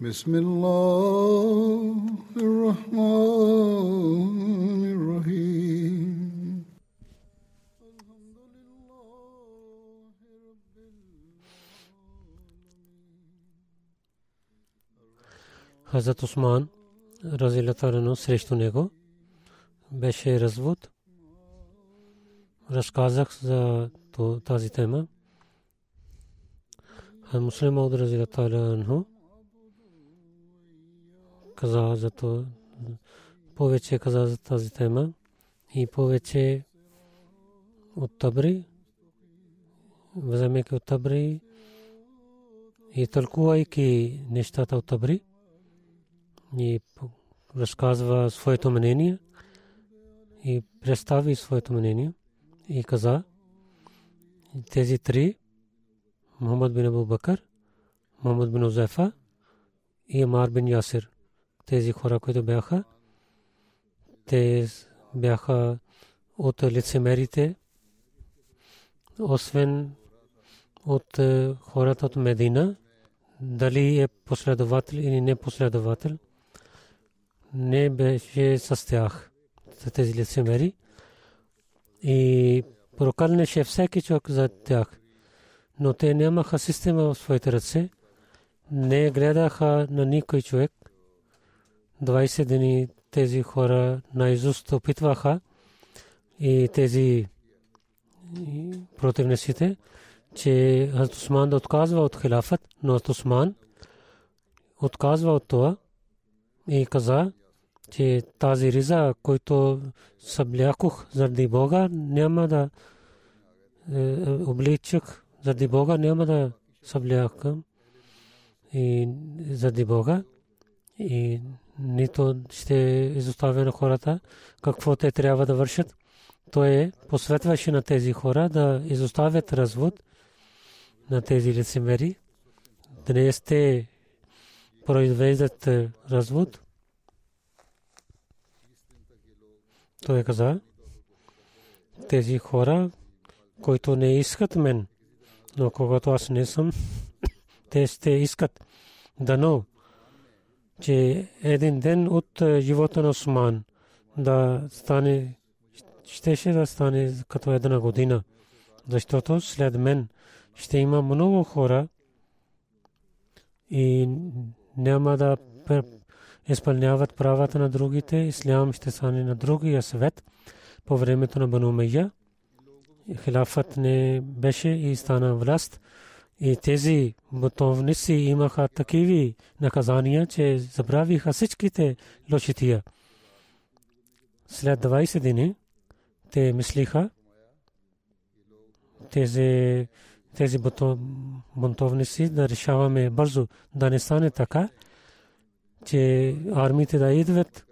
بسم الله الرحمن الرحيم Хазрат Усман, разилатарано срещу него, беше развод. Разказах за тази тема. А муслим от разилатарано каза за това, повече каза за тази тема и повече от Табри, вземайки от Табри и тълкувайки нещата от Табри и разказва своето мнение и представи своето мнение и каза тези три Мухаммад бин Абу Бакър, Мухаммад бин Узефа и Амар бин Ясир. Тези хора, които бяха, те бяха от лицемерите, освен от хората от Медина, дали е последовател или не последовател – не беше с тях, тези лицемери. И прокалнеше всеки човек за тях. Но те нямаха система в своите ръце. Не гледаха на никой човек. 20 дни тези хора наизуст опитваха и тези противниците, че Хазрат да отказва от хилафът, но Хазрат отказва от това и каза, че тази риза, който съблякох заради Бога, няма да е, обличах заради Бога, няма да съблякам и заради Бога. И нито ще изоставя на хората какво те трябва да вършат. Той е посветваше на тези хора да изоставят развод на тези лицемери. Днес те произвеждат развод Той каза, тези хора, които не искат мен, но когато аз не съм, те ще искат. Дано, че един ден от живота на Осман да стане, щеше да стане като една година, защото след мен ще има много хора и няма да изпълняват правата на другите, ислям ще стане на другия свет по времето на Бану Майя. Хилафът не беше и стана власт. И тези бутовници имаха такива наказания, че забравиха всичките лошития. След 20 дни те мислиха, тези, тези бунтовници да решаваме бързо, да не стане така, че армиите да идват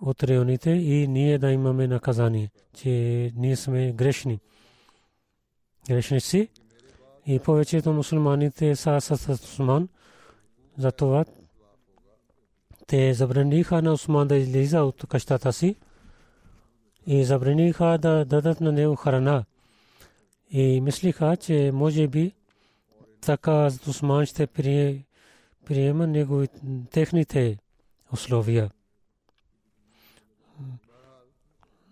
от районите и ние да имаме наказание, че ние сме грешни. Грешници и повечето мусулманите са с Осман. Затова те забраниха на Осман да излиза от къщата си и забраниха да дадат на него храна. И мислиха, че може би така Осман ще прие приема него техните условия.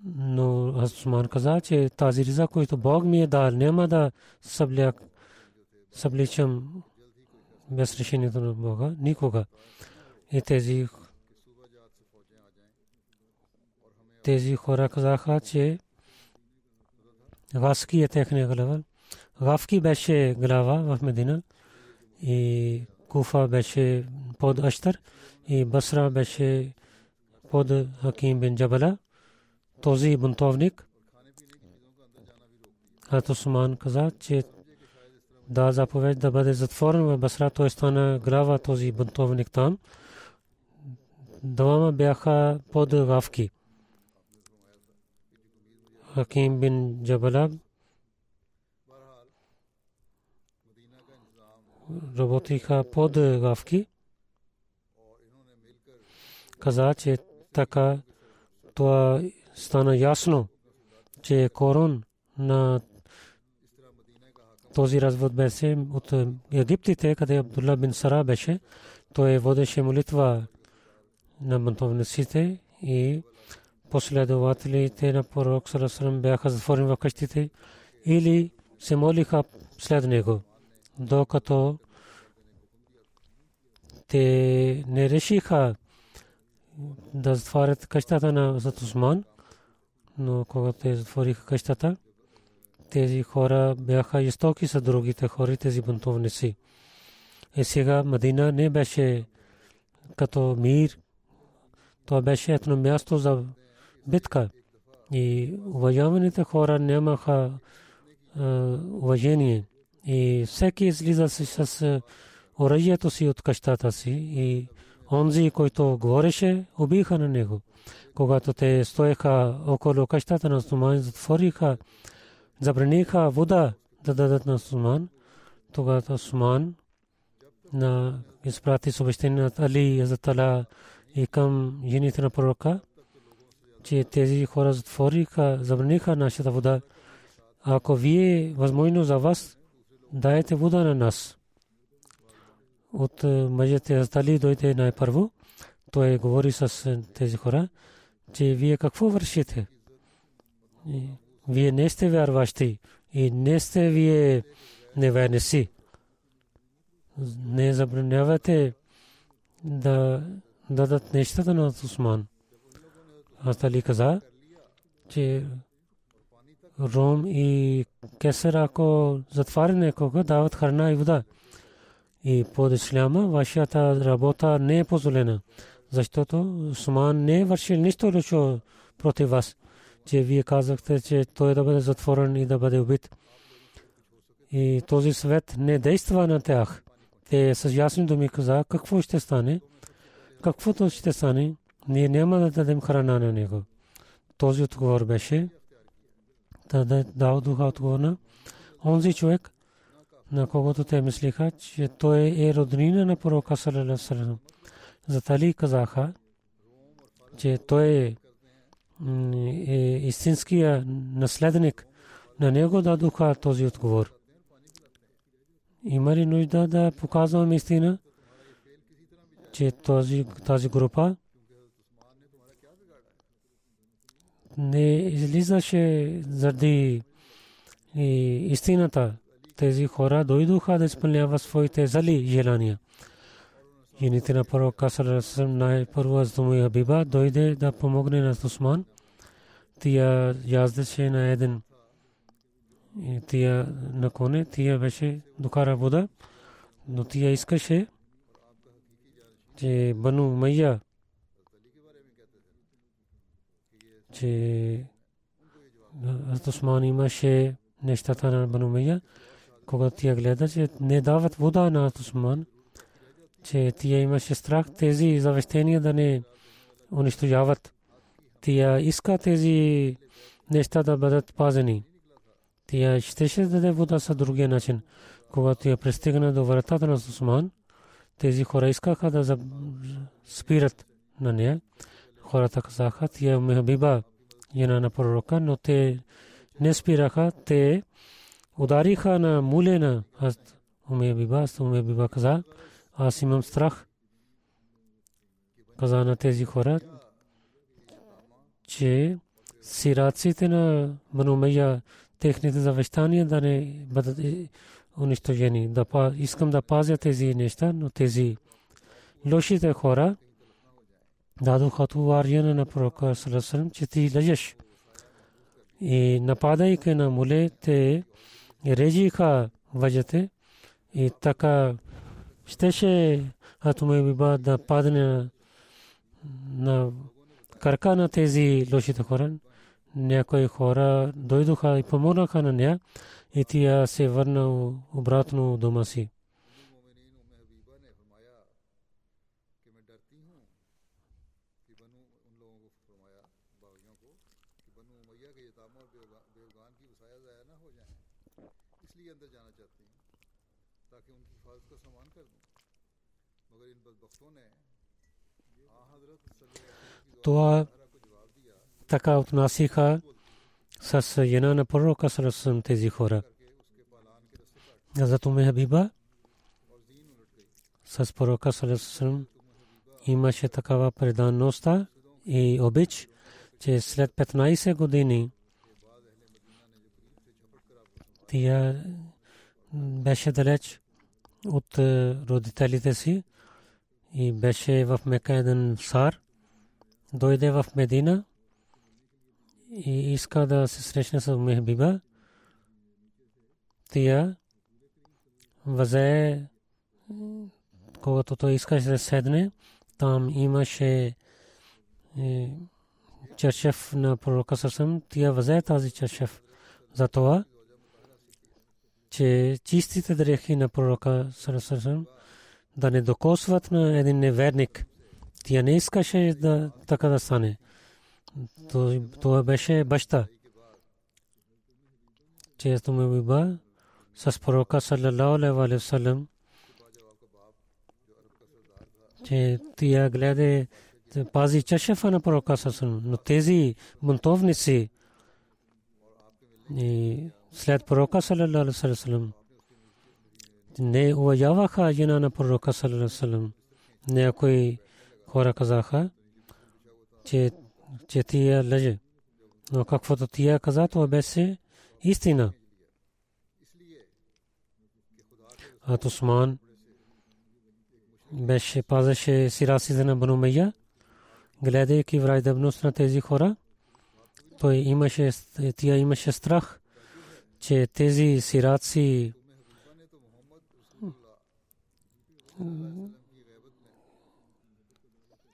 Но Осман каза, че тази риза, която Бог ми е дал, няма да събляк, събличам без решението на Бога, никога. И тези тези хора казаха, че Гаски е техния глава. Гафки беше глава в Медина и Куфа беше под Аштар и Басра беше под Хаким бин Джабала. Този бунтовник Хат Осман каза, че да заповед да бъде затворен в Басра, той стана глава този бунтовник там. Двама бяха под гавки. Хаким бин Джабалаб работиха под гавки. Каза, че така това стана ясно, че корон на този развод беше от Египтите, къде Абдулла бин Сара беше. Той водеше молитва на бунтовниците и последователите на пророк Сарасалам бяха затворени в къщите или се молиха след него, докато те не решиха да затварят къщата на Затусман, но когато те затвориха къщата, тези хора бяха истоки с другите хора, тези бунтовници. И сега Мадина не беше като мир, то беше едно място за битка. И уважаваните хора нямаха уважение. И всеки излиза с оръжието си от къщата си и онзи, който говореше, убиха на него. Когато те стоеха около къщата на Суман, затвориха, забраниха вода да дадат на Суман. Тогава Суман на изпрати съобщение на Али Азатала и към жените на пророка, че тези хора затвориха, забраниха нашата вода. Ако вие възможно за вас, дайте вода на нас от мъжете Азтали дойде най-първо. Той говори с тези хора, че вие какво вършите? Вие не сте вярващи и не сте вие неверници. Не забранявате да дадат нещата на Усман. Азтали каза, че Ром и Кесер, ако затваряне кога дават храна и вода и под исляма вашата работа не е позволена, защото Усман не е вършил нищо лошо против вас, че вие казахте, че той да бъде затворен и да бъде убит. И този свет не действа на тях. Те с ясни думи каза какво ще стане. Каквото ще стане, ние няма да дадем храна на него. Този отговор беше да дал духа отговор на онзи човек, на когото те мислиха, че той е роднина на пророка салалалаху За тали казаха, че той е, е истинския наследник. На него дадоха този отговор. Има ли нужда да показвам истина, че този, тази група не излизаше заради истината, тези хора дойдоха да изпълняват своите зали желания. Жените на пророка Салерасалам най-първо аз дума Хабиба дойде да помогне на Усман. Тия яздеше на един и тия на коне, тия беше докара вода, но тия искаше, че Бану Майя, че Усман имаше нещата на Бану Майя, когато тя гледа, че не дават вода на Усман, че тя имаше страх тези завещения да не унищожават. Тя иска тези неща да бъдат пазени. Тя щеше да даде вода с другия начин. Когато я пристигна до вратата на Усман, тези хора искаха да спират на нея. Хората казаха, е Мехабиба, жена на пророка, но те не спираха. Те удариха на мулена аз уме биба, аз уме биба каза, аз имам страх. Каза на тези хора, че сираците на Банумея, техните завещания да не бъдат унищожени. Да, искам да пазя тези неща, но тези лошите хора дадоха товаряне на пророка Саласалам, че ти лъжеш. И нападайки на муле, те режиха въжете и така щеше Атуме Биба да падне на карка на тези лошите хора. Някои хора дойдоха и помогнаха на нея и тя се върна обратно дома си. Това така отнасиха с жена на пророка Сарасам тези хора. Зато ме Хабиба с пророка Сарасам имаше такава преданността и обич, че след 15 години тя беше далеч от родителите си и беше в Мека един сар. Дойде в Медина и иска да се срещне с Мехбиба. Тя взе, когато той искаше да седне, там имаше е, чершев на пророка Сърсъм. Тя взе тази чершев. Затова, че чистите дрехи на пророка Сърсъм да не докосват на един неверник. Тя не искаше да така да стане. Това беше баща. Често ме биба с пророка саллалаху алейхи ва саллям че тия гледа пази чашефа на пророка саллалаху но тези бунтовници и след пророка саллалаху алейхи ва саллям не уважаваха жена на пророка саллалаху алейхи ва саллям някои хора казаха че че тия лъже. Но каквото тия каза, това беше истина. А Усман беше пазеше сирасите на Банумея, гледайки враждебност на тези хора. Той имаше, тия имаше страх, че тези сираци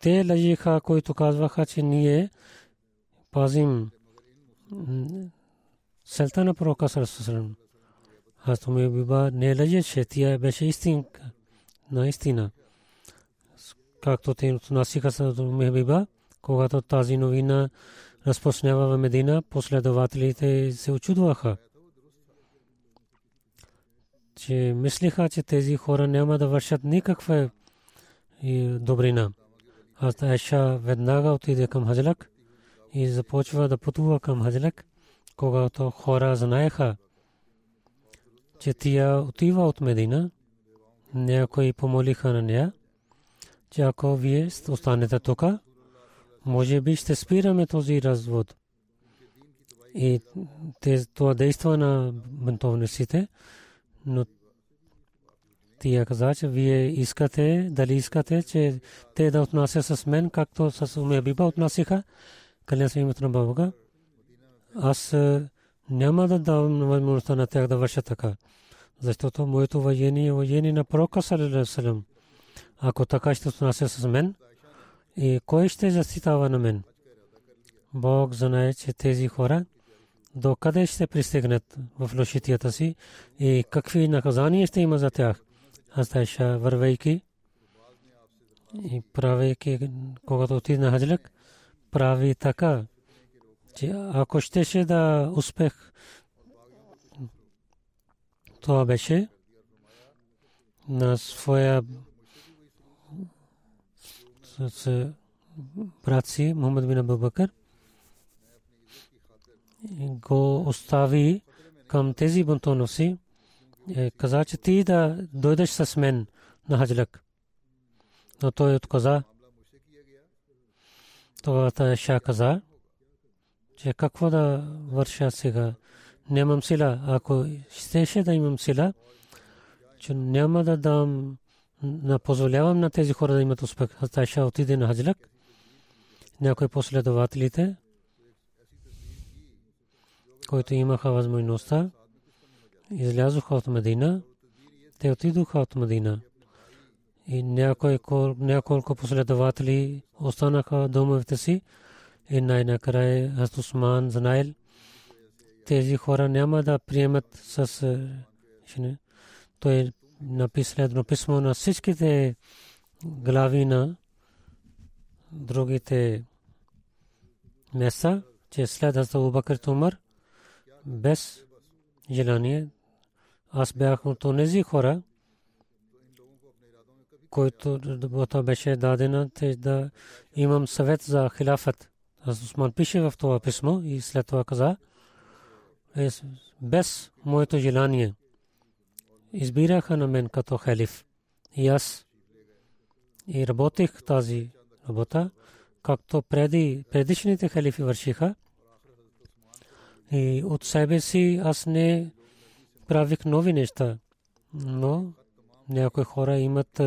те лъжиха, които казваха, че ние пазим селта на пророка Сарасусалам. Аз то ми биба не лъжеше, тя беше истинка, наистина. Както те отнасиха с биба, когато тази новина разпространява в Медина, последователите се очудваха. Че мислиха, че тези хора няма да вършат никаква добрина. Аз Айша веднага отиде към Хаджлак и започва да пътува към Хаджлак, когато хора знаеха, че тя отива от Медина. Някои помолиха на нея, че ако вие останете тук, може би ще спираме този развод. И това действа на бунтовниците, но тия каза, че вие искате, дали искате, че те да отнася с мен, както с Умия Биба отнасяха, каля се името на Бога. Аз е, няма да давам възможността на тях да върша така. Защото моето воение е воение на пророка Салалалалалалам. Ако така ще отнася с мен, и кой ще защитава на мен? Бог знае, че тези хора до къде ще пристигнат в лошитията си и какви наказания ще има за тях. Астайша вървейки и правейки, когато отиде на хаджлак, прави така, че ако щеше да успех, това беше на своя с брат си Мухаммад бин Абу Бакър го остави към тези бунтоноси каза, че ти да дойдеш с мен на хаджлак. Но той отказа. Това Ша каза, че какво да върша сега. Нямам сила. Ако щеше да имам сила, че няма да дам, да позволявам на тези хора да имат успех. Ша отиде на хаджлак. Някои последователите, които имаха възможността, излязоха от Медина, те отидоха от Медина. И няколко последователи останаха домовете си и най-накрая Хазрат Усман Занайл тези хора няма да приемат с жени. Той написал едно писмо на всичките глави на другите места, че след Хазрат Абубакър Умар без желание аз бях от тези хора, който това беше дадена, те да имам съвет за хилафът. Аз Усман пише в това писмо и след това каза, е, без моето желание избираха на мен като халиф. И аз и работех тази работа, както преди предишните халифи вършиха. И от себе си аз не правих нови неща. Но някои хора имат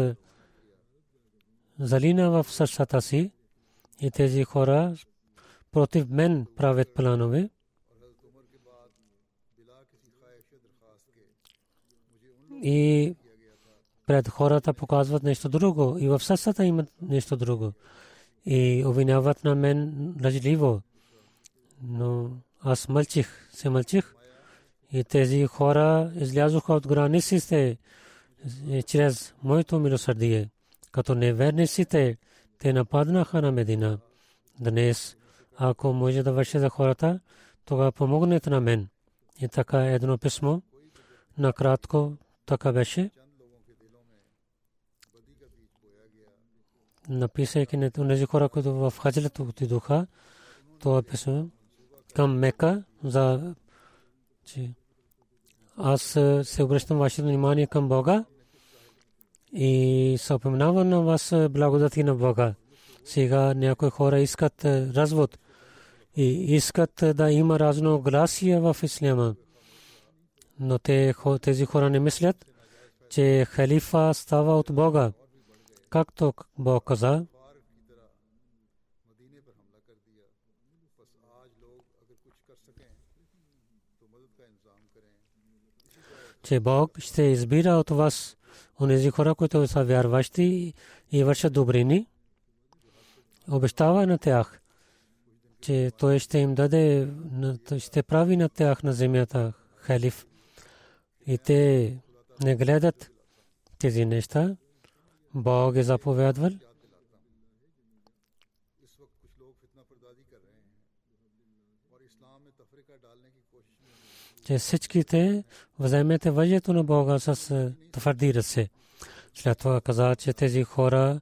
залина в сърцата си и тези хора против мен правят планове. И пред хората показват нещо друго. И в сърцата имат нещо друго. И обвиняват на мен лъжливо. Но аз мълчих, се мълчих. И тези хора излязоха от границите чрез моето милосърдие. Като неверниците, те нападнаха на Медина. Днес, ако може да върши за хората, тогава помогнете на мен. И така едно писмо, накратко така беше. Написайки на тези хора, които в хаджлето отидоха, това писмо към Мека за аз се обръщам вашето внимание към Бога и се опоминава на вас благодати на Бога. Сега някои хора искат развод и искат да има разногласия в исляма. Но те, тези хора не мислят, че халифа става от Бога. Както Бог каза, че Бог ще избира от вас онези хора, които са вярващи и вършат добрини. Обещава на тях, че той ще им даде, ще прави на тях на земята халиф. И те не гледат тези неща. Бог е заповядвал. че всичките вземете въжето на Бога с твърди ръце. След това каза, че тези хора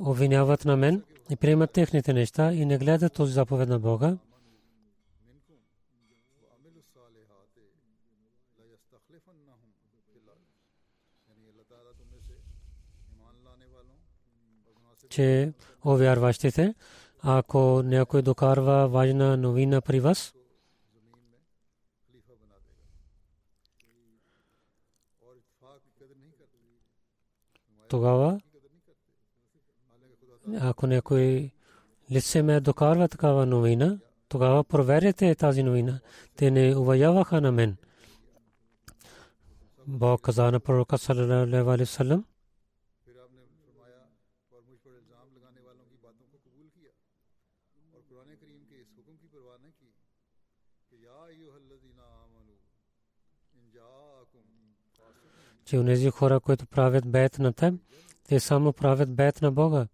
обвиняват на мен и приемат техните неща и не гледат този заповед на Бога. че о вярващите, ако някой докарва важна новина при вас, тогава, ако някой лице ме докарва такава новина, тогава проверете тази новина. Те не уважаваха на мен. Бог каза на пророка саллалаху алейхи вассалам, че онези хора, които правят бед на теб, те само правят бед на Бога.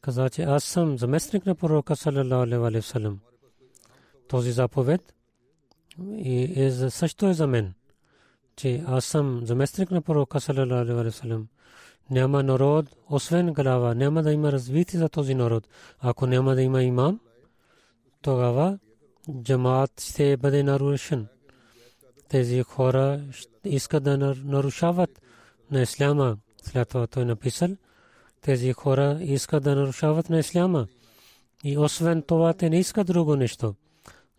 Каза, че аз съм заместник на пророка саллалаху алейхи вассалам. Този заповед и е също е за мен, че аз съм заместник на пророка саллалаху алейхи вассалам. Няма народ, освен глава, няма да има развитие за този народ. Ако няма да има имам, тогава джамаат ще бъде нарушен. Тези хора искат да нарушават на исляма. След това той написал, тези хора искат да нарушават на исляма. И освен това, те не искат друго нещо.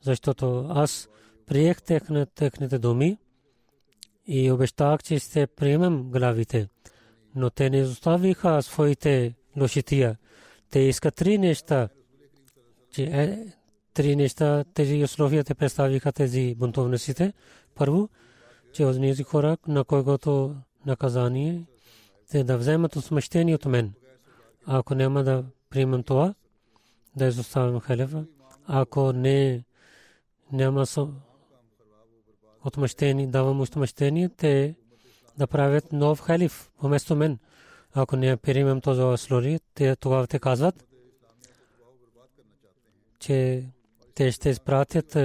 Защото аз приех техните думи и обещах, че ще приемем главите. Но те не оставиха своите лошития. Те искат три неща. Че е, три неща, тези условия те представиха тези бунтовниците. Първо, че от тези хора, на когото наказание, те да вземат осмъщение от мен. Ако няма да приемам това, да изоставим халифа, ако не няма отмъщение, давам отмъщение, те да правят нов халиф вместо мен. Ако не приемем този слори, те тогава те казват, че те ще изпратят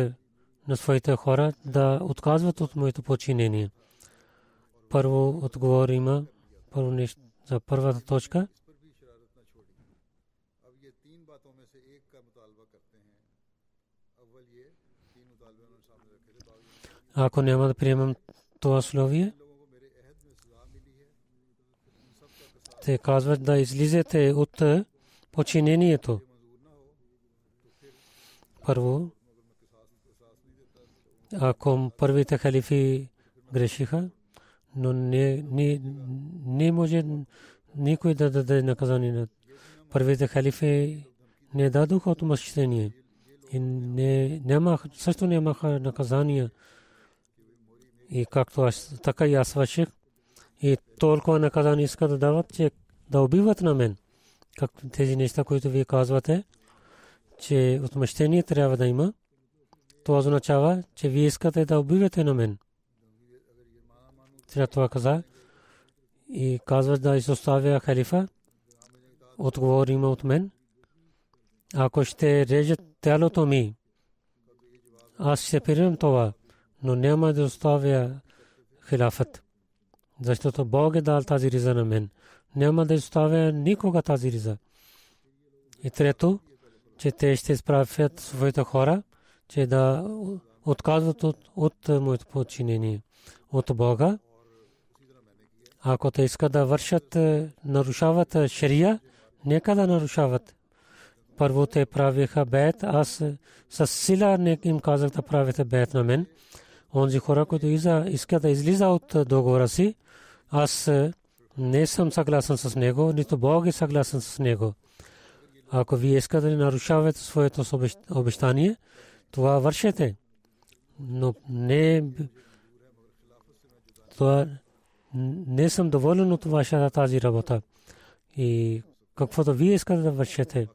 на своите хора да отказват от моето подчинение. Първо отговор има, първо нещо за първата точка. Ако няма да приемам това условие, те казват да излизате от починението. Първо, ако първите халифи грешиха, но не, не, не може никой да даде наказание на първите халифи не дадоха отмъщение. И не, няма, също нямаха наказания. И както аз, така и аз свърших. И толкова наказания искат да дават, че да убиват на мен. Както тези неща, които вие казвате, че отмъщение трябва да има. Това означава, че вие искате да убивате на мен. След това каза и казва да изоставя халифа. Отговор има от мен. Ако ще режат тялото ми, аз ще приемам това, но няма да оставя хилафът. Защото Бог е дал тази риза на мен. Няма да оставя никога тази риза. И трето, че те ще изправят своите хора, че да отказват от, от моето подчинение от Бога. Ако те искат да вършат, нарушават шария, нека да нарушават. Първо те правиха бед, аз с сила им казах да правите бед на мен. Онзи хора, които искат да излиза от договора си, аз не съм съгласен с него, нито Бог е съгласен с него. Ако вие искате да нарушавате своето обещание, това вършете. Но не това не съм доволен от вашата тази работа. И каквото вие искате да вършете.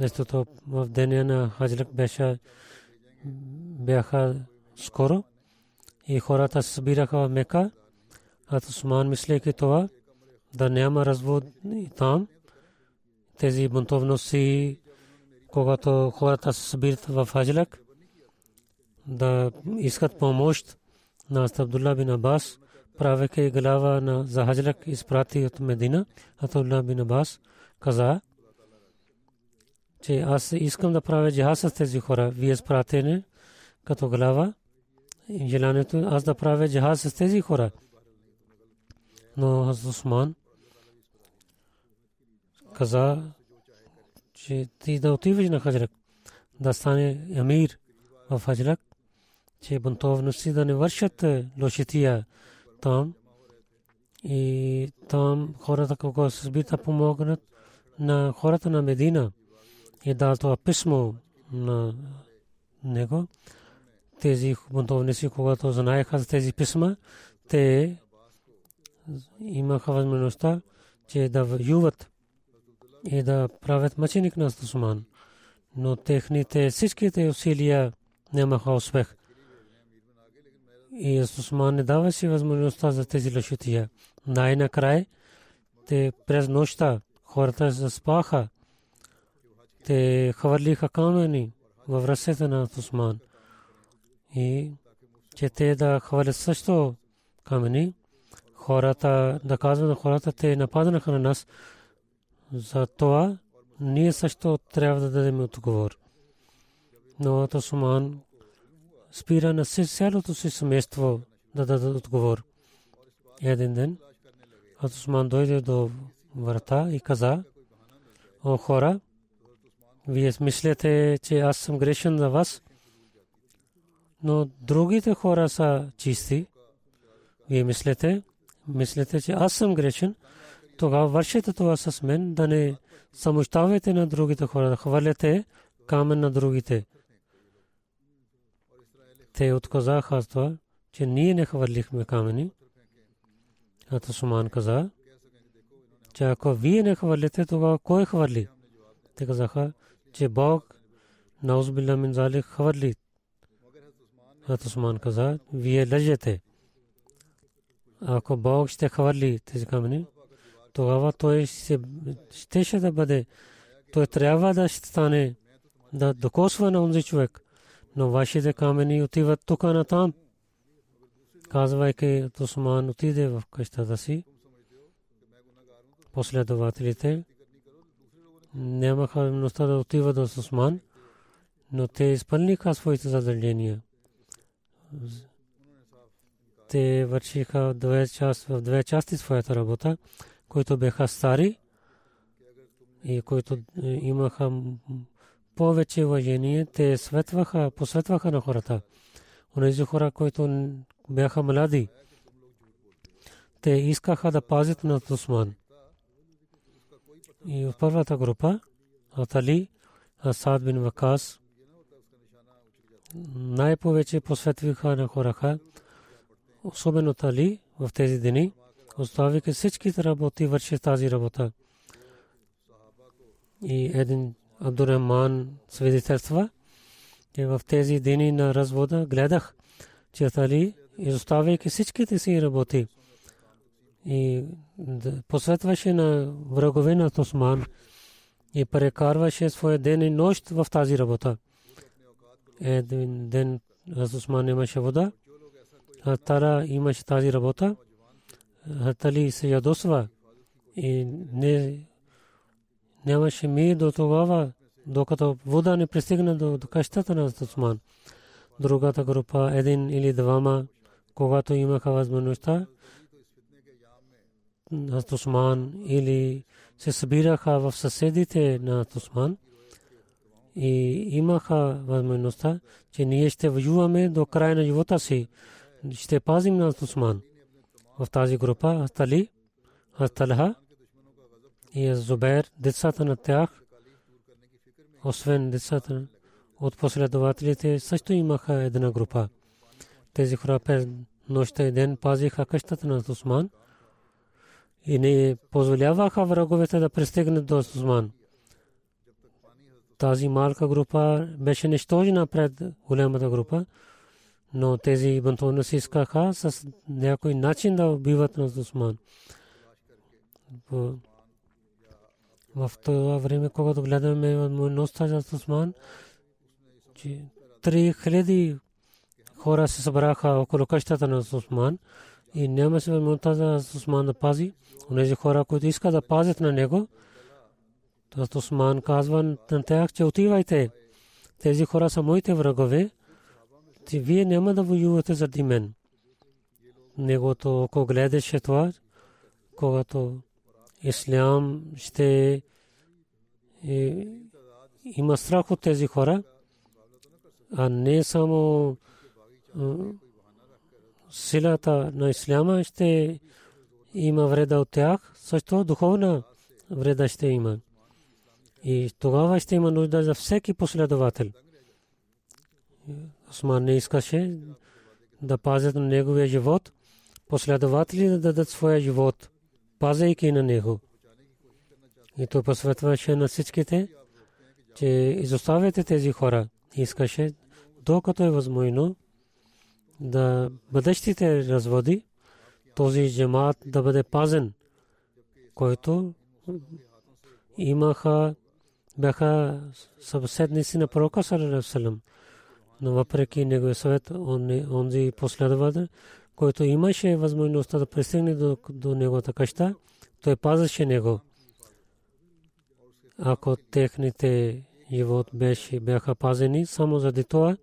Защото в деня на Хаджлак беше бяха скоро и хората се събираха в Мека. А Усман мислейки това, да няма развод там, тези бунтовности, когато хората се събират в Хаджлак, да искат помощ на Абдулла бин Абас, правеки глава на Захаджлак изпрати от Медина, Абдулла бин Абас каза, че аз искам да правя джихад с тези хора. Вие спратене като глава желанието аз да правя джихад с тези хора. Но Усман каза, че ти да отиваш на Хаджрак, да стане амир в Хаджрак, че бунтовности да не вършат лошития там. И там хората, когато се сбита, помогнат на хората на Медина. И дал това писмо на него. Тези бунтовници, когато знаеха за тези писма, те имаха възможността, че да воюват и да правят мъченик на Сусман. Но техните всичките усилия нямаха успех. И Сусман не даваше възможността за тези лошития. Най-накрая те през нощта хората заспаха. Те хвърлиха камъни във ръцете на Усман. И че те да хвърлят също камъни. Хората, да казват на хората, те нападнаха на нас. За това ние също трябва да дадем отговор. Но Осман спира на цялото си семейство да дадат отговор. Един ден Осман дойде до врата и каза, о хора, вие смислите, че аз съм грешен за вас, но другите хора са чисти. Вие мислите, мислите, че аз съм грешен, тогава вършете това с мен, да не самощавате на другите хора, да хвърляте камен на другите. Те отказаха това, че ние не хвърлихме камени. А Суман каза, че ако вие не хвърлите, тогава кой хвърли? Те казаха, че Бог, наузбилла мин залих, хвърли. Хат Усман каза, вие лъжете. Ако Бог ще хвърли тези камъни, тогава той ще, щеше да бъде, той трябва да стане, да докосва на онзи човек. Но вашите камъни отиват тук на там. Казвайки, Усман отиде в къщата си. Последователите нямаха възможността да отиват до Усман, но те изпълниха своите задължения. Те вършиха две части, в две части своята работа, които бяха стари и които е, имаха повече уважение, те светваха, посветваха на хората. Онези хора, които бяха млади, те искаха да пазят на Усман. И в първата група Атали, Асад бин Вакас, най-повече посветвиха на хораха, особено Тали в тези дни, оставиха всичките работи, върши тази работа. И един Абдурахман свидетелства, че в тези дни на развода гледах, че Тали, изоставяйки всичките си работи, и посветваше на врагове на Осман и прекарваше своя ден и нощ в тази работа. Един ден Осман имаше вода, а Тара имаше тази работа. Тали се ядосва и не нямаше ми до тогава, докато вода не пристигна до, до къщата на Осман. Другата група, един или двама, когато имаха възможността, на Тусман или се събираха в съседите на Тусман и имаха възможността, че ние ще воюваме до края на живота си. Ще пазим на Тусман. В тази група Астали, Асталха и Зубер, децата на тях, освен децата от последователите, също имаха една група. Тези хора през нощта и ден пазиха къщата на Тусман – и не позволяваха враговете да пристигнат до Осман. Тази малка група беше нищожена пред голямата група, но тези бантони си искаха с някой начин да убиват на Осман. В това време, когато гледаме възможността за три хиляди хора се събраха около къщата на Осман и нямаше възможността за Осман да пази. Онези хора, които искат да пазят на него, то Осман казва на тях, че отивайте. Тези хора са моите врагове, че вие няма да воювате заради мен. Негото око гледаше това, когато ислям ще е, има страх от тези хора, а не само силата на исляма ще има вреда от тях, също духовна вреда ще има. И тогава ще има нужда за всеки последовател. Осман не искаше да пазят на неговия живот, последователи да дадат своя живот, пазейки на него. И то посветваше на всичките, че изоставяте тези хора. Искаше, докато е възможно, да бъдещите разводи, този джамат да бъде пазен, който имаха, бяха събседници на пророка Салам. Но въпреки неговия съвет, онзи последовател, който имаше възможността да пристигне до, до неговата къща, той пазеше него. Ако техните живот беше, бяха пазени само заради това,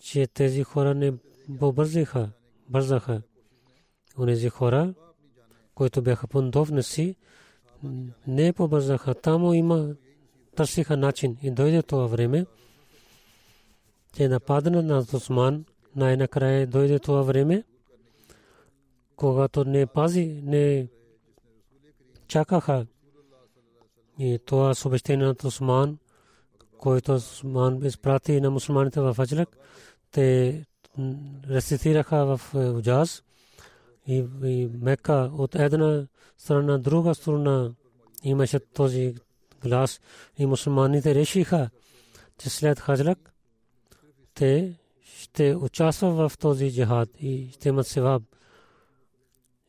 че тези хора не побързаха, бързаха. Онези хора, които бяха си, не побързаха. Тамо има, търсиха начин и дойде това време, че нападна на Осман, най-накрая дойде това време, когато не пази, не чакаха. И това съобщение на Осман, който Осман изпрати на мусулманите в Аджлак, те рецитираха в Уджаз и, и Мека от една страна, друга страна имаше този глас и мусулманите решиха, че след Хаджлак те ще участва в този джихад и ще имат севаб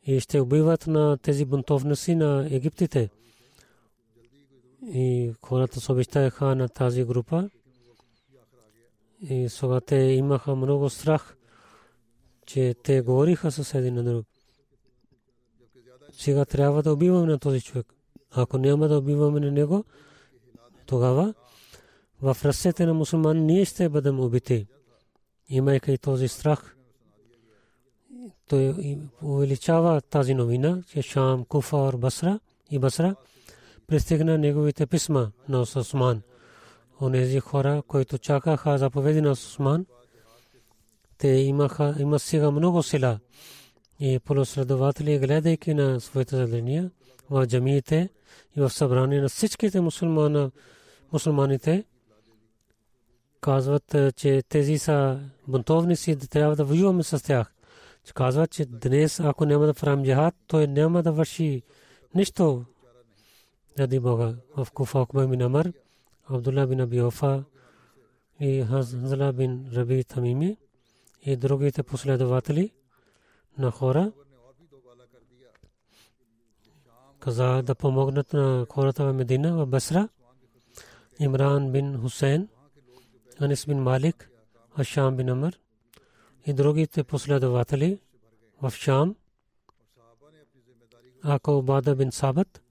и ще убиват на тези бунтовници на египтите. И хората се обещаха на тази група. И сега те имаха много страх, че те говориха с един на друг. Сега трябва да убиваме на този човек. Ако няма да убиваме на него, тогава в ръцете на мусулмани ние ще бъдем убити. Имайки този страх, той увеличава тази новина, че Шам, Куфа Басра и Басра пристигна неговите писма на Осман. Онези хора, които чакаха заповеди на Осман, те имаха, има сега много сила. И последователи, гледайки на своите задания в джамиите и в събрание на всичките мусулманите, казват, че тези са бунтовници, да трябва да воюваме с тях. Казват, че днес, ако няма да правим джихад, той няма да върши нищо заради Бога. В Куфа Окба бин Абдулла бин Аби Офа и Хазала бин Раби Тамими и другите последователи на хора каза да помогнат на хората в Медина, в Басра. Имран бин Хусейн, Анис бин Малик, Ашам бин Амар и другите последователи в Шам, ако Бада бин Сабат,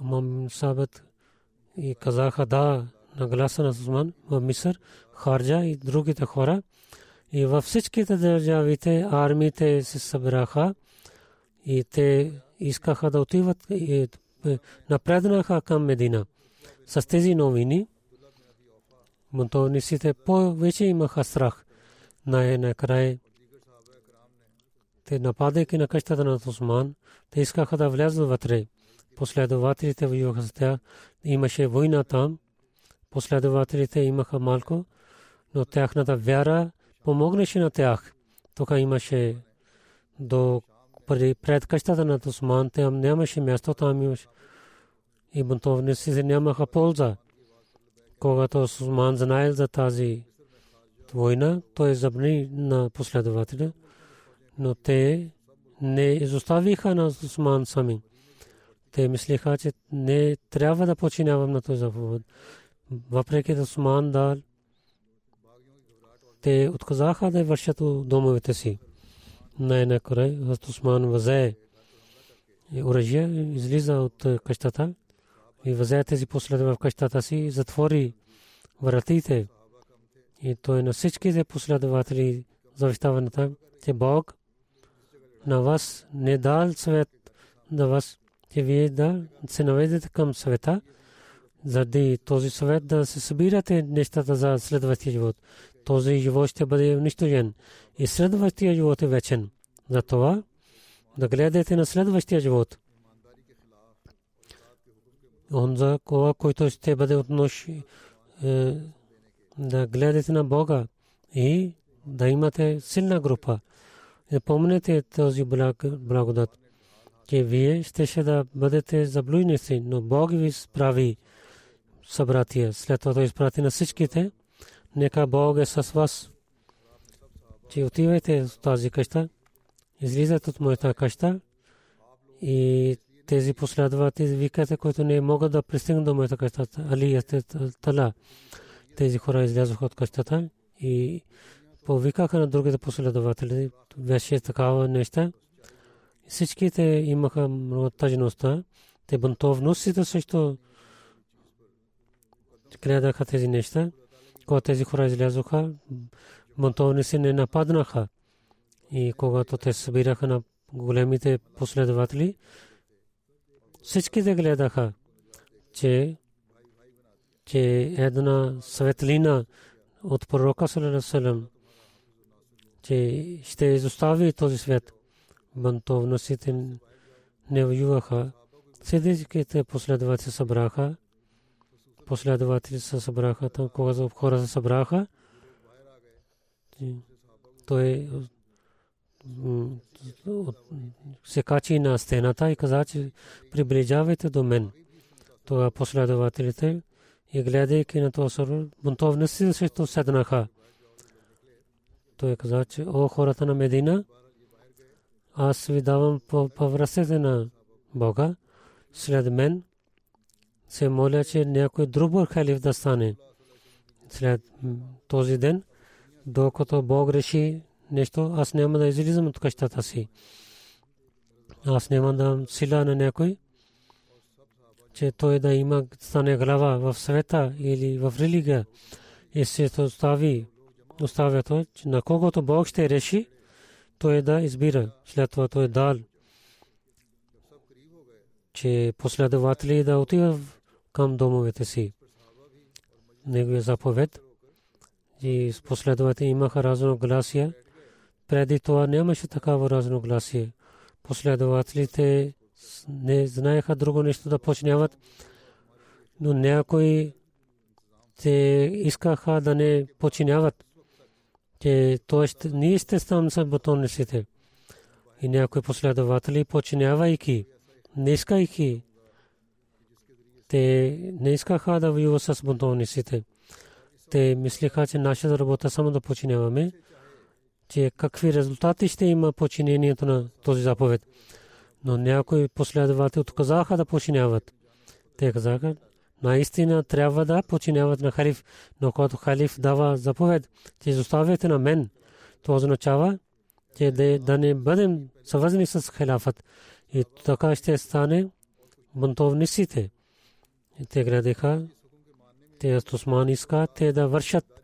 Мам Сабат и казаха да на гласа на Сузман в Мисър, Харджа и другите хора. И във всичките държавите армиите се събраха и те искаха да отиват и напреднаха към Медина. С тези новини бунтовниците повече имаха страх. Най-накрая те нападайки на къщата на Осман, те искаха да влязат вътре. Последователите воюваха с. Имаше война там. Последователите имаха малко, но тяхната вяра помогнеше на тях. Тук имаше до пред къщата на Осман, там нямаше място, там имаше и бунтовниците нямаха полза. Когато Осман знаел за тази война, той забрани на последователя, но те не изоставиха на Осман сами. Те мислиха, че не трябва да починявам на този заповед. Въпреки да Осман дал, те отказаха да вършат домовете си. Най-накрая Осман възе оръжие, излиза от къщата и възе тези последва в къщата си затвори вратите. И той на всичките последователи завещава на там, че Бог на вас не дал свет на вас, че вие да се наведете към света, заради този съвет да се събирате нещата за следващия живот. Този живот ще бъде унищожен и следващия живот е вечен. Затова да гледате на следващия живот. Онза кога, който ще бъде отнош е, да гледате на Бога и да имате силна група. И помните този благодат, че вие ще да бъдете заблудници, но Бог ви справи събратия. След това той изпрати на всичките. Нека Бог е с вас. Че отивайте в тази къща, излизате от моята къща и тези последователи викате, които не могат да пристигнат до моята къща. Али е тала. Тези хора излязоха от къщата и повикаха на другите последователи. Беше такава неща. Всичките имаха много тъжността. Те бунтовностите също гледаха тези неща. Когато тези хора излязоха, бунтовници не нападнаха. И когато те събираха на големите последователи, всичките гледаха, че, че една светлина от пророка Салалалалалам, че ще изостави този свет. Бантовностите не воюваха. Седичките последователи събраха последователи се събраха там, когато хора се събраха. Той се качи на стената и каза, че приближавайте до мен. Това последователите и гледайки на това сървър, бунтовници също седнаха. той каза, че о хората на Медина, аз ви давам повръстете на Бога. След мен се моля, че някой друг халиф да стане. След този ден, докато Бог реши нещо, аз няма да излизам от къщата си. Аз няма да сила на някой, че той да има стане глава в света или в религия и се остави, оставя той, че на когото Бог ще реши, той да избира. След това той дал, че последователи да отиват към домовете си. Неговия заповед и последователи имаха разногласия. Преди това нямаше такава разногласие. Последователите не знаеха друго нещо да починяват, но някои те искаха да не починяват. Те, то ние сте там са бутонниците. И някои последователи починявайки, не искайки, те не искаха да воюват с бунтовниците. Те мислиха, че нашата работа само да починяваме, че какви резултати ще има починението на този заповед. Но някои последователи отказаха да починяват. Те казаха, наистина трябва да починяват на халиф, но когато халиф дава заповед, че изоставяте на мен, това означава, че да не бъдем съвързани с халафът. И така ще стане бунтовниците. Те гледаха, те Осман иска те да вършат.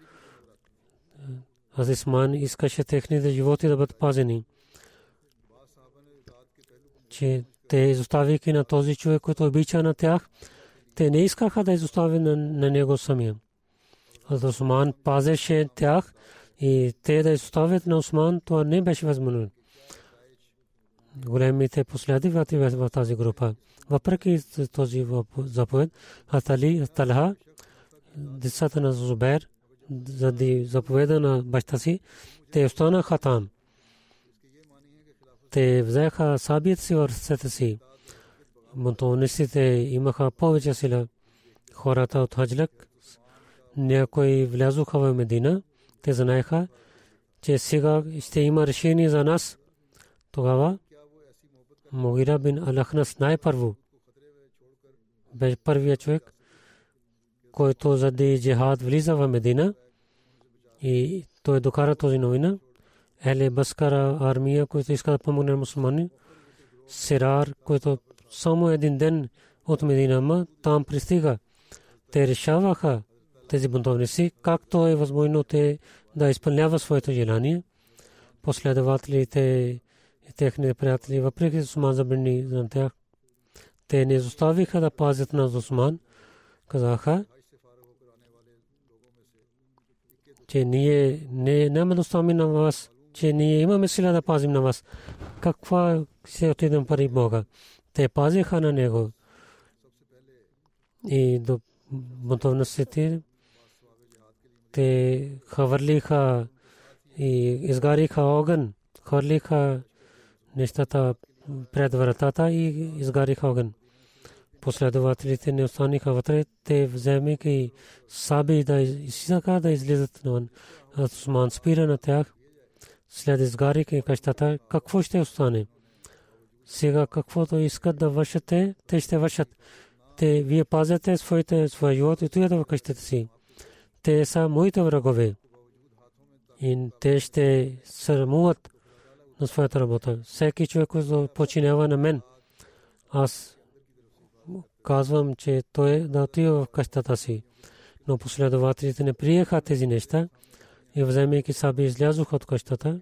Аз Осман искаше техните животи да бъдат пазени. Че те изоставяйки на този човек, който обича на тях, те не искаха да изостави на, на него самия. Аз Осман пазеше тях и те да изоставят на Осман, това не беше възможно. Големите последователи в тази група. Въпреки този заповед, Атали, Талха, децата на Зубер, заради заповеда на баща си, те останаха там. Те взеха сабият си в ръцете си. Монтовниците имаха повече сила. Хората от Хаджлак, някои влязоха в Медина, те знаеха, че сега ще има решение за нас. Тогава Мугира бин Алахнас най-първо беше първият човек, който заради джихад влиза в Медина и той докара този новина. Еле Баскара армия, който иска да помогне на мусулмани. Сирар, който само един ден от Медина, ма там пристига. Те решаваха тези бунтовници, както е възможно те да изпълняват своето желание. Последователите и техните приятели, въпреки Осман забрани за тях, те не изоставиха да пазят на Осман. Казаха, че ние не няма да оставим на вас, че ние имаме сила да пазим на вас. Каква се отидем пари Бога? Те пазиха на него. И до бунтовностите те хвърлиха и изгариха огън, хвърлиха нещата пред вратата и изгариха огън. Последователите не останаха вътре, те вземайки саби да изсисаха да излизат навън. Осман спира на тях, след изгаряйки къщата, какво ще остане? Сега каквото искат да вършате, те ще вършат. Те вие пазете своите своя живот и отивате в къщата си. Те са моите врагове. И те ще срамуват на своята работа. Всеки човек, който починява на мен, аз казвам, че той да отива в къщата си. Но последователите не приеха тези неща и вземайки саби излязоха от къщата.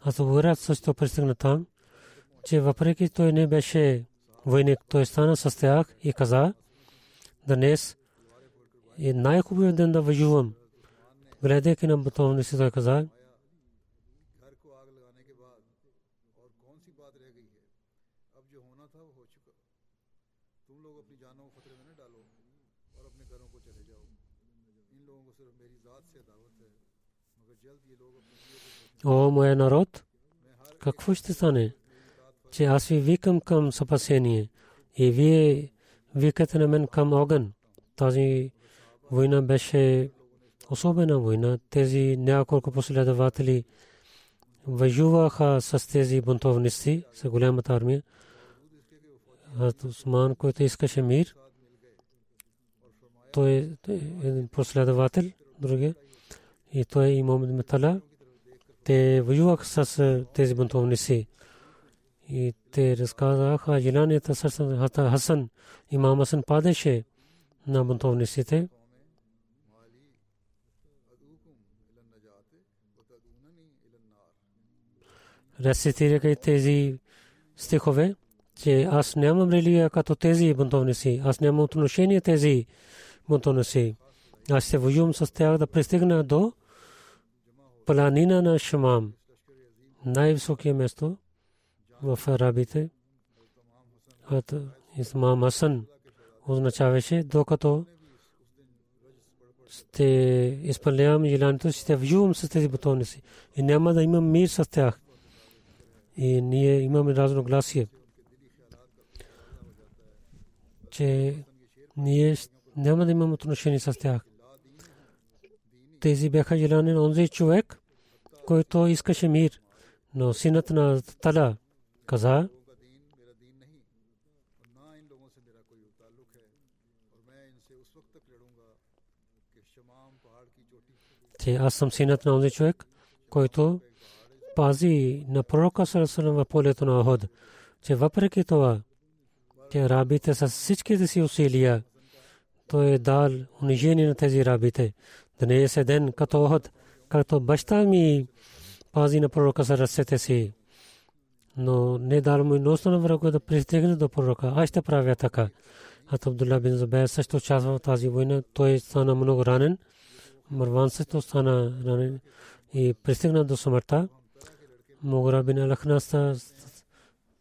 Аз говорят също пристигна там, че въпреки той не беше войник, той стана с тях и каза, днес е най-хубавият ден да воювам. Гледайки на бутовници, той каза, О, моя народ, какво ще стане? Че аз ви викам към спасение и вие викате на мен към огън. Тази война беше особена война. Тези няколко последователи воюваха с тези бунтовници, с голямата армия. Хазрат Усман, който искаше мир, той е един последовател, другия, и той е имам Метала. Те воюваха с тези бунтовници. И те разказаха желанията с Хасан. Имам Хасан падеше на бунтовниците. Рецитираха тези стихове, че аз нямам религия като тези бунтовници. Аз нямам отношение тези бунтовници. Аз се воювам с тях да пристигна до планина на Шамам. Най-високия место в арабите. От Исмам Асан означаваше, докато ще изпълнявам желанието, ще воювам с тези бутоници. И няма да имам мир с тях. И ние имаме разногласие, че ние няма да имаме отношение с тях. Тези бяха желани на онзи човек, който искаше мир. Но синът на Тала каза, че аз съм синът на онзи човек, който пази на пророка Сарасалам в полето на Оход, че въпреки това, че рабите с всичките си усилия, той е дал унижение на тези рабите. Днес е ден като Оход, както баща ми пази на пророка с ръцете си. Но не дал му носно на врага да пристигне до пророка. Аз ще правя така. Ат Абдулла бин Зубайр също участва в тази война. Той стана много ранен. Марван също стана ранен и пристигна до смъртта. Могра бин Алахнаста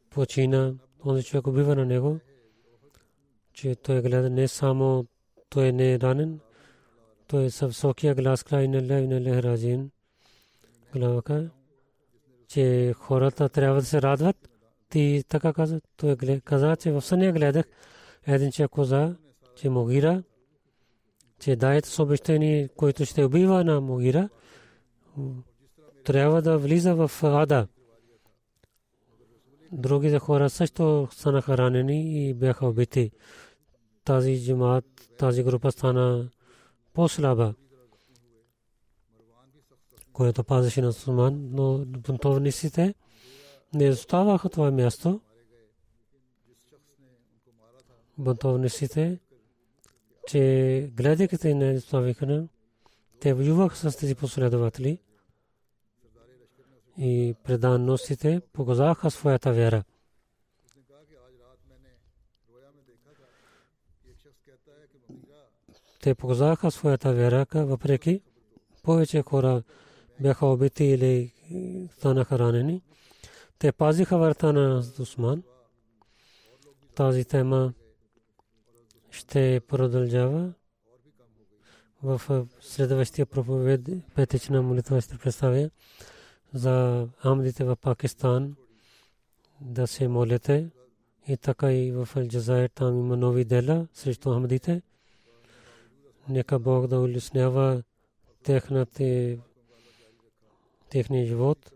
почина. Онзи човек убива на него, че той гледа не само той не е ранен, той съв високия глас край на лев на лехразин. Главака, че хората трябва да се радват. Ти така каза, той каза, че в съня гледах един че коза, че Могира, че дайте с обещани, който ще убива на Могира, трябва да влиза в ада. Другите хора също станаха ранени и бяха убити. Тази джимат, тази група стана по-слаба, което пазеше на Суман, но бунтовниците не оставаха това място. Бунтовниците, че гледайки не оставиха, те воюваха с тези последователи и преданностите показаха своята вера. Те показаха своята вера, въпреки повече хора бяха убити или станаха ранени. Те пазиха врата на Усман. Тази тема ще продължава в следващия проповед петична молитва ще представя за амдите в Пакистан да се молите и така и в Алджазайр там има нови дела срещу амдите. Нека Бог да улеснява техните техния живот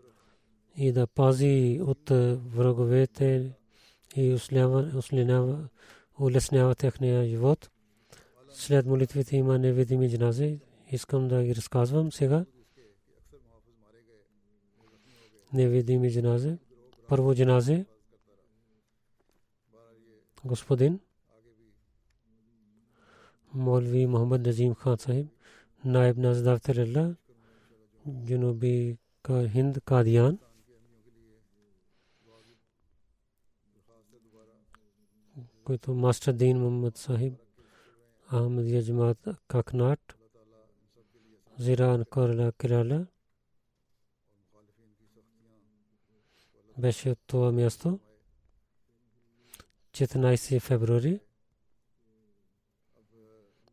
и да пази от враговете и улеснява, техния живот. След молитвите има невидими джанази. Искам да ги разказвам сега. Невидими джанази. Първо джанази. Господин مولوی محمد نظیم خان صاحب، نائب ناز دفتر اللہ جنوبی کا ہند قادیان۔ کوئی تو ماسٹر دین محمد صاحب، احمدیہ جماعت کاکناٹ زیران کرلا کرالا بیشت تو میاستو چتنائیسی فیبروری۔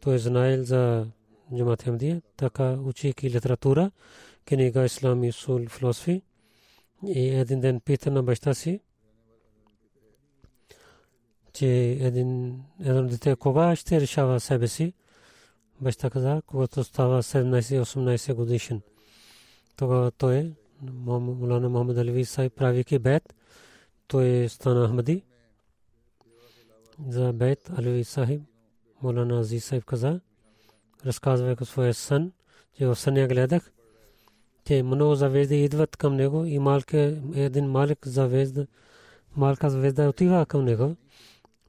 Той е знаел за Джамат Ахмадия, така учейки литература, книга Ислам и Сул философи. И един ден пита на баща си, че един, едно дете кога ще решава себе си. Баща каза, когато става 17-18 годишен. Тогава той, Мулана Мухаммад Алви Сай, правики бед, той стана Ахмади. За бед Алви Сахиб, Мулана Ази Сайб каза, разказвайки своя сън, че в съня гледах, че много завежди идват към него и малка, един малък завежда, малка завежда отива към него.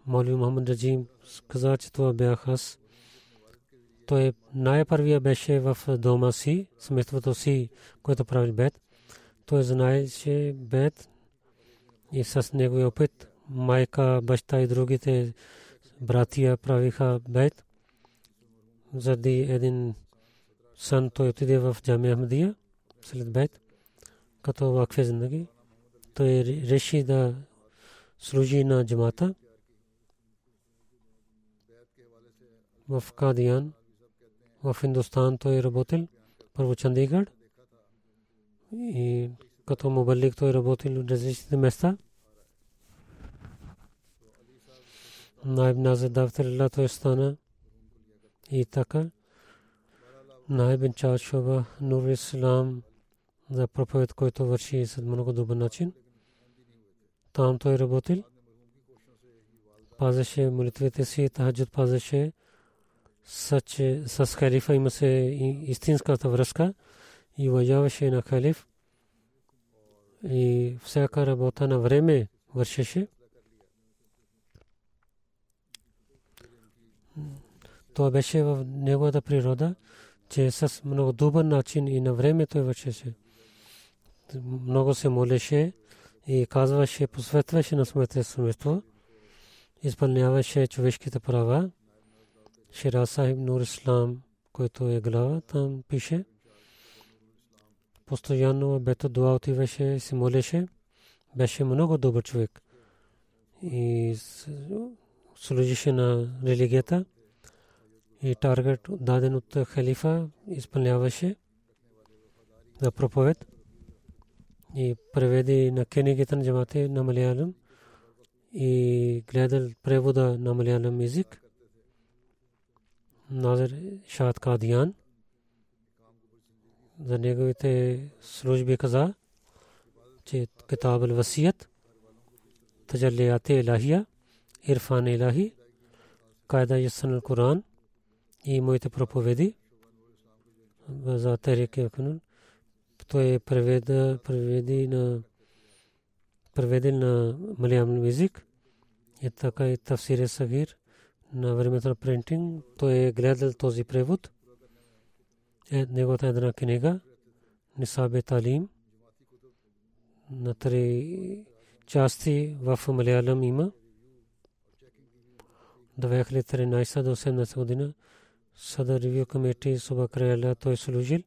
Молви Мухаммад Раджим каза, че това бях аз. Той най-първия беше в дома си, семейството си, което прави бед. Той знаеше бед и с неговия опит майка, баща и другите братия правиха бед. Заради един сън той отиде в Джамия Ахмадия след бед, като вакфе зиндаги. Той реши да служи на джамата. в Кадиян, в Индустан той работил, първо Чандигър и като мубалик той работил в различните места. Назар Давтарилла той стана и така. Найб Чад Шоба Нур Ислам за проповед, който върши с много добър начин. Там той работил. Пазеше молитвите си, тахаджуд пазеше с халифа имаше истинската връзка и уважаваше на халиф и всяка работа на време вършеше. Това беше в неговата природа, че с много добър начин и на време той вършеше. Много се молеше и казваше, посветваше на своето семейство, изпълняваше човешките права Шира Сахиб Нур Ислам, който е глава, там пише. Постоянно бето дуа отиваше, се молеше. Беше много добър човек. И служише на религията. И таргет даден от халифа изпълняваше за проповед. И преведи на книгите на джамате на Малиалам и гледал превода на Малиалам език Назир Шад Кадиян за неговите служби каза, че Китаб al-Васият, Таджалият Илахия, Ирфан Илахи, Кайда Ясан al-Quran и моите проповеди за Тарик Якунун. Той е преведи на преведен на малиям език и така и Тафсир Сагир на времето на принтинг, той е гледал този превод. Е, неговата една книга, Нисабе Талим, на три части в Малиалам има. 2013 до 18 година Садър Ревю Комити Суба Краяля той служил.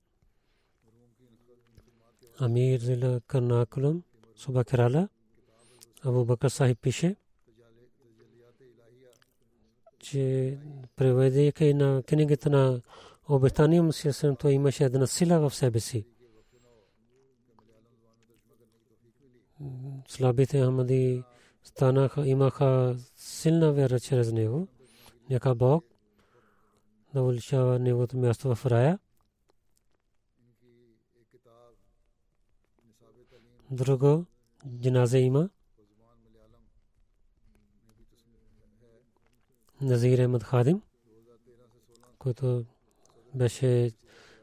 Амир Зила Карнакулам Суба Керала Абу Бакр Сахиб пише че преведейки на книгата на обетания Мусия той имаше една сила в себе си. Слабите Ахмади станаха, имаха силна вера чрез него. Нека Бог да увеличава неговото място в рая. Друго, джиназе има. Назир Ахмад Хадим, който беше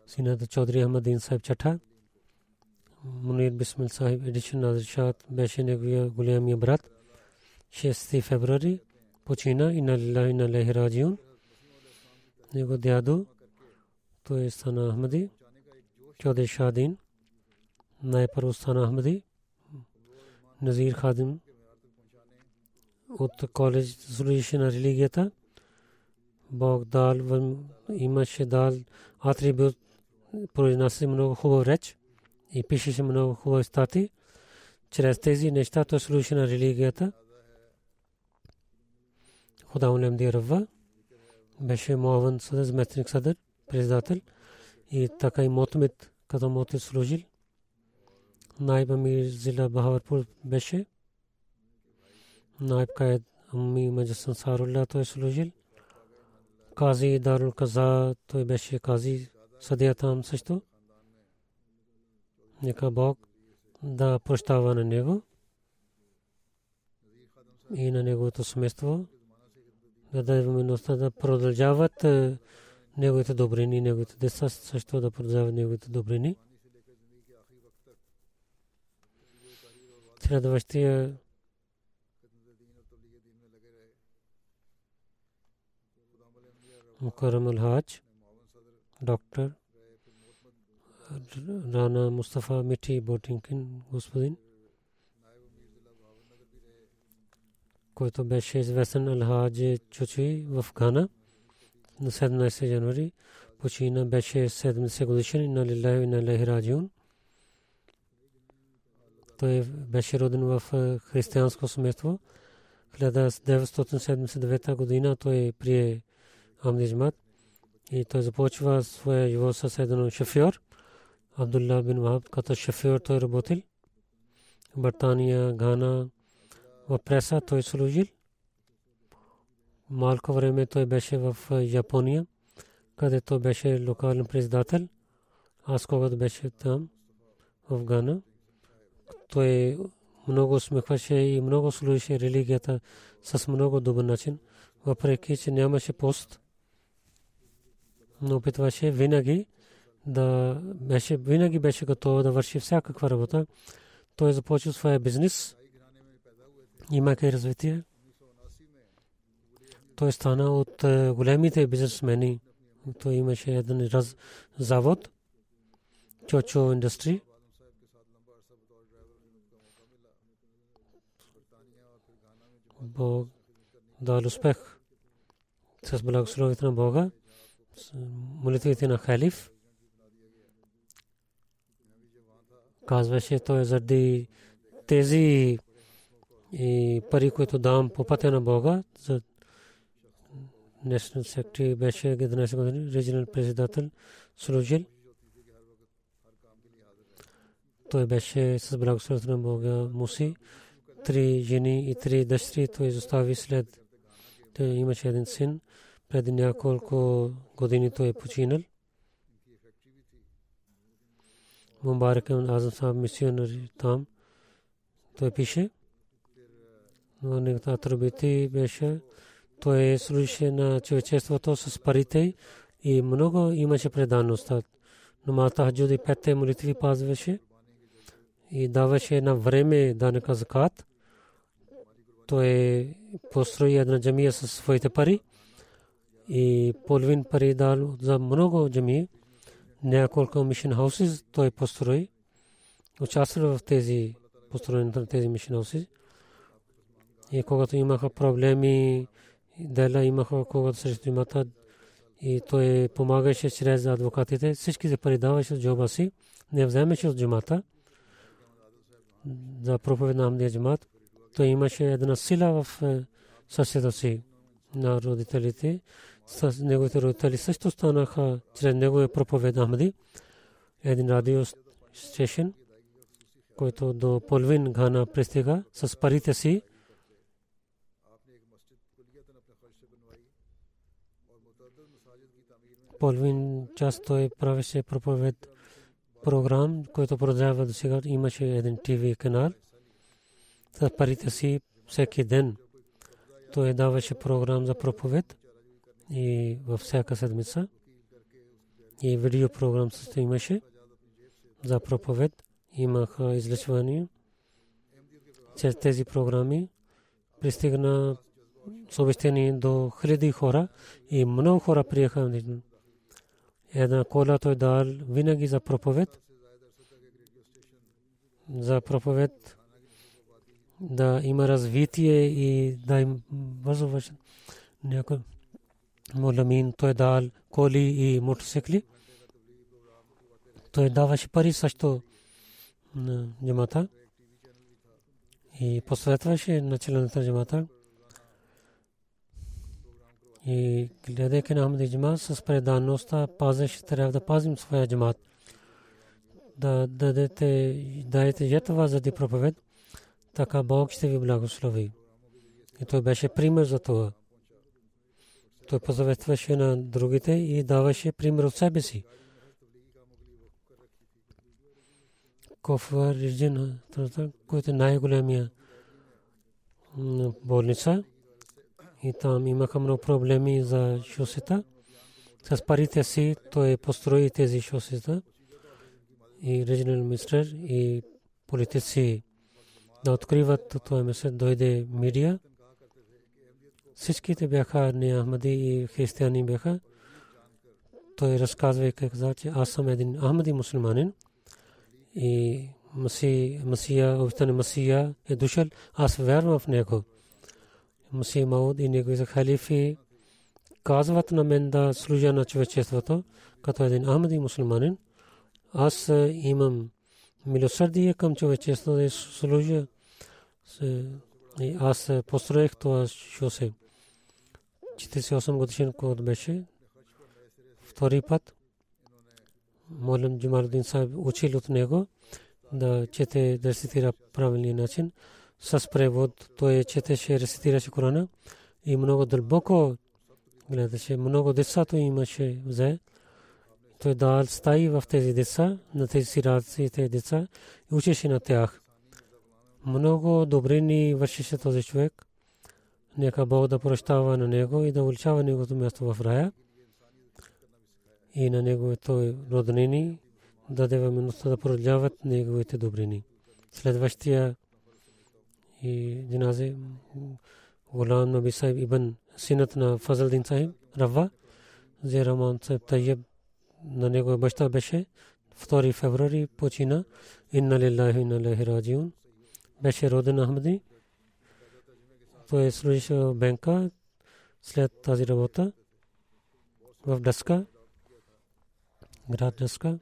синът Чодри Ахмадин Сайб Чатха. Мунир Бисмил Сахиб Едишен Назир Шат беше неговия големия брат. 6 февруари почина и на Лилахи на Лехи Раджиун. Него дядо, той стана Ахмади, Чодри Шадин, най-първо стана Ахмади, Назир Хадим от коледж служише на религията. Бог дал имаше дал атрибут, произнася много хубав реч и пишеше много хубави стати. чрез тези неща той слуша на религията. Худа Улемди Рава беше Муаван Садър, заместник Садър, председател и така и Мотмит, като Мотмит служил. Найба Мир Зила Бахаварпур беше. Найб Каед Амми Маджас Ансарулlah той служил. Кази Дарул Каза той беше кази съдия там също. Нека Бог да прощава на него и на неговото семейство, да даде възможността да продължават е, неговите добрини, неговите деца също да продължават неговите добрини. Следващия Мукарам Алхач, доктор Рана Мустафа Мити Ботинкин, господин, който беше известен Алхадж Чучи в Гана на 17 януари. Почина беше 70 годишен на Лилахи на Лахи Раджиун. Той беше роден в християнско семейство. 1979 година той прие Амдижмат и той започва своя живот с един шофьор. Абдулла бин Вахаб като шофьор той работил. Бартания, Гана, в преса той служил. Малко време той беше в Япония, където беше локален председател. Аз когато беше там, в Гана, той много смехваше и много служеше религията с много добър начин, въпреки че нямаше пост. Но опитваше винаги да беше, винаги беше готов да върши всякаква работа. Той започва своя бизнес, имайки развитие. Той стана от е, големите бизнесмени. Той имаше един раз, завод, Чочо Индустри. Бог дал успех с благословите на Бога, молитвите на халиф. казваше той заради тези и пари, които давам по пътя на Бога, за National Secretary беше 11 години, регионал председател служил. Той беше с благословението на Бога Муси. Три жени и три дъщери той изостави след. Той имаше един син. Преди няколко години той е починал. Мубарак Азам Саб мисионер там. Той пише. Но неговата атрибути беше той служеше на човечеството с парите и много имаше преданост. Но Таджуд и петте молитви пазваше и даваше на време данъка закат. Той построи една джамия със своите пари и половин пари дал за много джамии няколко мишен хауси той построи. Участва в тези построенето на тези мишен хауси. И когато имаха проблеми, дела имаха когато срещу имата и той помагаше чрез адвокатите. Всички се пари от джоба си. Не вземеше от джумата за проповед на Амдия джумат. Той имаше една сила в е, съседа си на родителите с неговите родители също станаха чрез неговия проповед Ахмади. Един радио стешен, който до половин гана пристига с парите си. Половин час той правеше проповед програм, който продължава до сега. Имаше един ТВ канал. С парите си всеки ден той даваше програм за проповед и във всяка седмица. И видео програм също имаше за проповед. Имаха излъчвания. Чрез тези програми пристигна съобщение до хиляди хора и много хора приеха. Една кола той дал винаги за проповед. За проповед да има развитие и да им възможност някой Моламин той дал коли и мотоцикли. Той даваше пари също на джамата. и посветваше на члената на джамата. И гледайки на Ахмади джамат с преданността, пазеше, трябва да пазим своя джамат. Да дадете, дадете жетва за да проповед, така Бог ще ви благослови. И той беше пример за това. Той позаветваше на другите и даваше пример от себе си. Кофа Риджин, който е най-големия болница. И там имаха много проблеми за шосета. С парите си той построи тези шосета. И регионал министър и политици да откриват това месец дойде медиа. Всичките бяха не Ахмади и християни бяха. Той разказва и каза, че аз съм един Ахмади мусулманин и Масия, Масия, Масия е дошъл, аз вярвам в него. Масия Мауд и негови халифи казват на мен да служа на човечеството, като един Ахмади мусулманин. Аз имам милосърдие към човечеството да служа. Аз построих това шосе. 48 годишен код беше. Втори път. Молим Джумардин Сахиб учил от него да чете, да рецитира правилния начин. С превод той четеше, рецитираше Корана и много дълбоко гледаше. Много деца той имаше взе. Той дал стаи в тези деца, на тези сираците деца и учеше на тях. Много добрини вършеше този човек. Нека Бог да прощава на него и да увеличава неговото място в рая. И на неговите роднини да даде възможността да продължават неговите добрини. Следващия и джиназе Гулам Наби Сайб Ибн синът на Фазалдин Сайб Рава Зераман Сайб Тайеб на него баща беше 2 февруари почина инна лиллахи инна илайхи раджиун беше роден Ахмади той служеше в Бенка след тази работа в Даска град Даска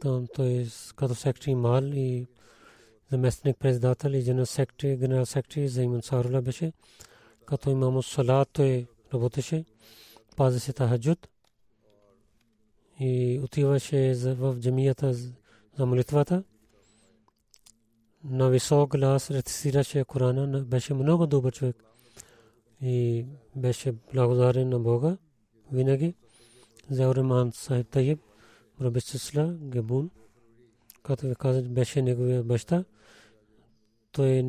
там той като секретар Мал и заместник председател и генерал секретар генерал секретар за Иман Сарула беше като имам салат той работеше пазеше тахаджуд и отиваше в джамията за молитвата. На висок глас рецитираше Корана, беше много добър човек и беше благодарен на Бога винаги. Зауреман Сайб Таиб, Рабисисла Гебун, като ви казах, беше неговия баща. Той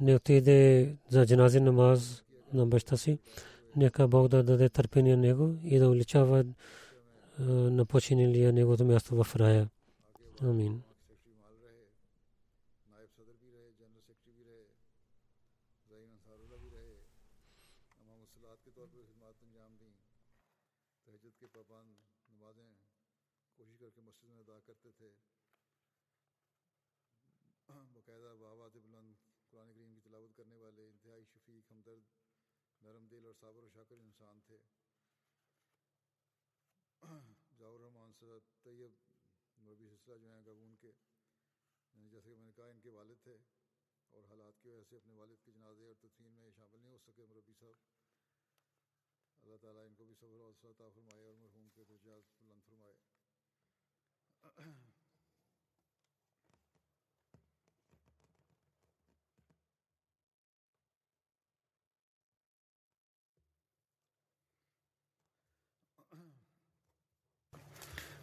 не отиде за джанази намаз на баща си. Нека Бог да даде търпение него и да увеличава на починилия неговото място в рая. Амин. صابر و شاکر انسان تھے۔ ضاور رحمان صد طیب مربی سلسلہ جو ہیں گابون کے یعنی جیسے کہ میں نے کہا ان کے والد تھے اور حالات کی وجہ سے اپنے والد کے جنازے اور تدفین میں شامل نہیں ہو سکے مربی صاحب۔ اللہ تعالیٰ ان کو بھی صبر اور عطا فرمائے اور مرحوم کے درجات بلند فرمائے۔